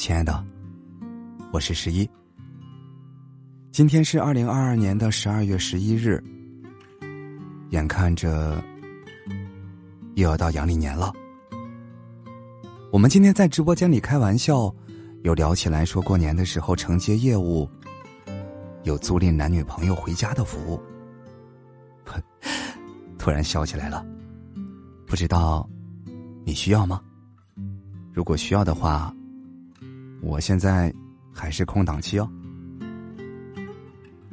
亲爱的，我是十一。今天是二零二二年的十二月十一日，眼看着又要到阳历年了。我们今天在直播间里开玩笑，又聊起来说过年的时候承接业务，有租赁男女朋友回家的服务。突然笑起来了，不知道你需要吗？如果需要的话，我现在还是空档期哦。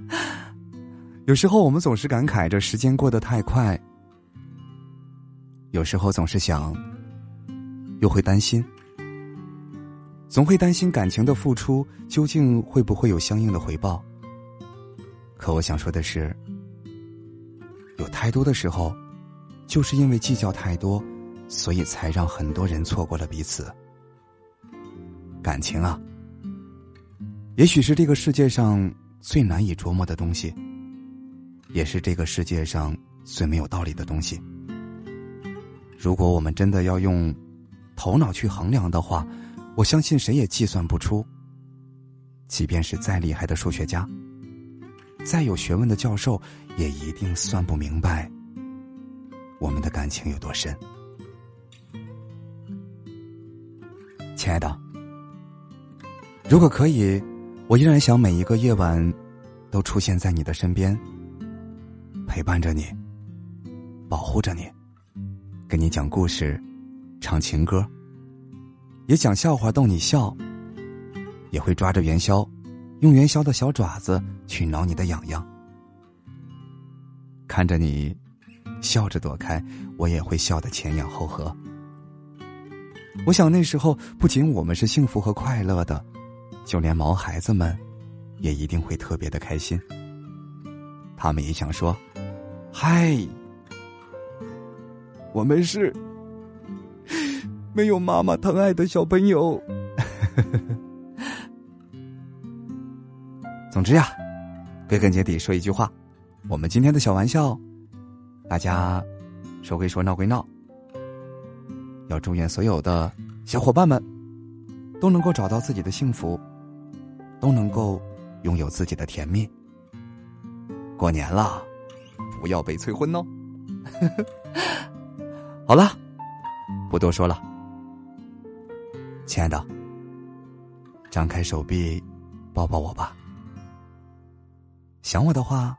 有时候我们总是感慨着时间过得太快，有时候总是想，又会担心，总会担心感情的付出究竟会不会有相应的回报。可我想说的是，有太多的时候，就是因为计较太多。所以才让很多人错过了彼此。感情啊，也许是这个世界上最难以琢磨的东西，也是这个世界上最没有道理的东西。如果我们真的要用头脑去衡量的话，我相信谁也计算不出。即便是再厉害的数学家，再有学问的教授，也一定算不明白我们的感情有多深。亲爱的，如果可以，我依然想每一个夜晚都出现在你的身边，陪伴着你，保护着你，跟你讲故事，唱情歌，也讲笑话逗你笑，也会抓着元宵，用元宵的小爪子去挠你的痒痒。看着你笑着躲开，我也会笑得前仰后合。我想那时候不仅我们是幸福和快乐的，就连毛孩子们，也一定会特别的开心。他们也想说：“嗨，我们是没有妈妈疼爱的小朋友。”总之呀，归根结底说一句话：我们今天的小玩笑，大家说归说，闹归闹。要祝愿所有的小伙伴们都能够找到自己的幸福，都能够拥有自己的甜蜜。过年了，不要被催婚哦。好了，不多说了，亲爱的，张开手臂，抱抱我吧。想我的话，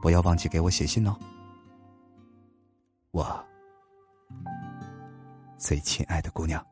不要忘记给我写信哦。我。最亲爱的姑娘。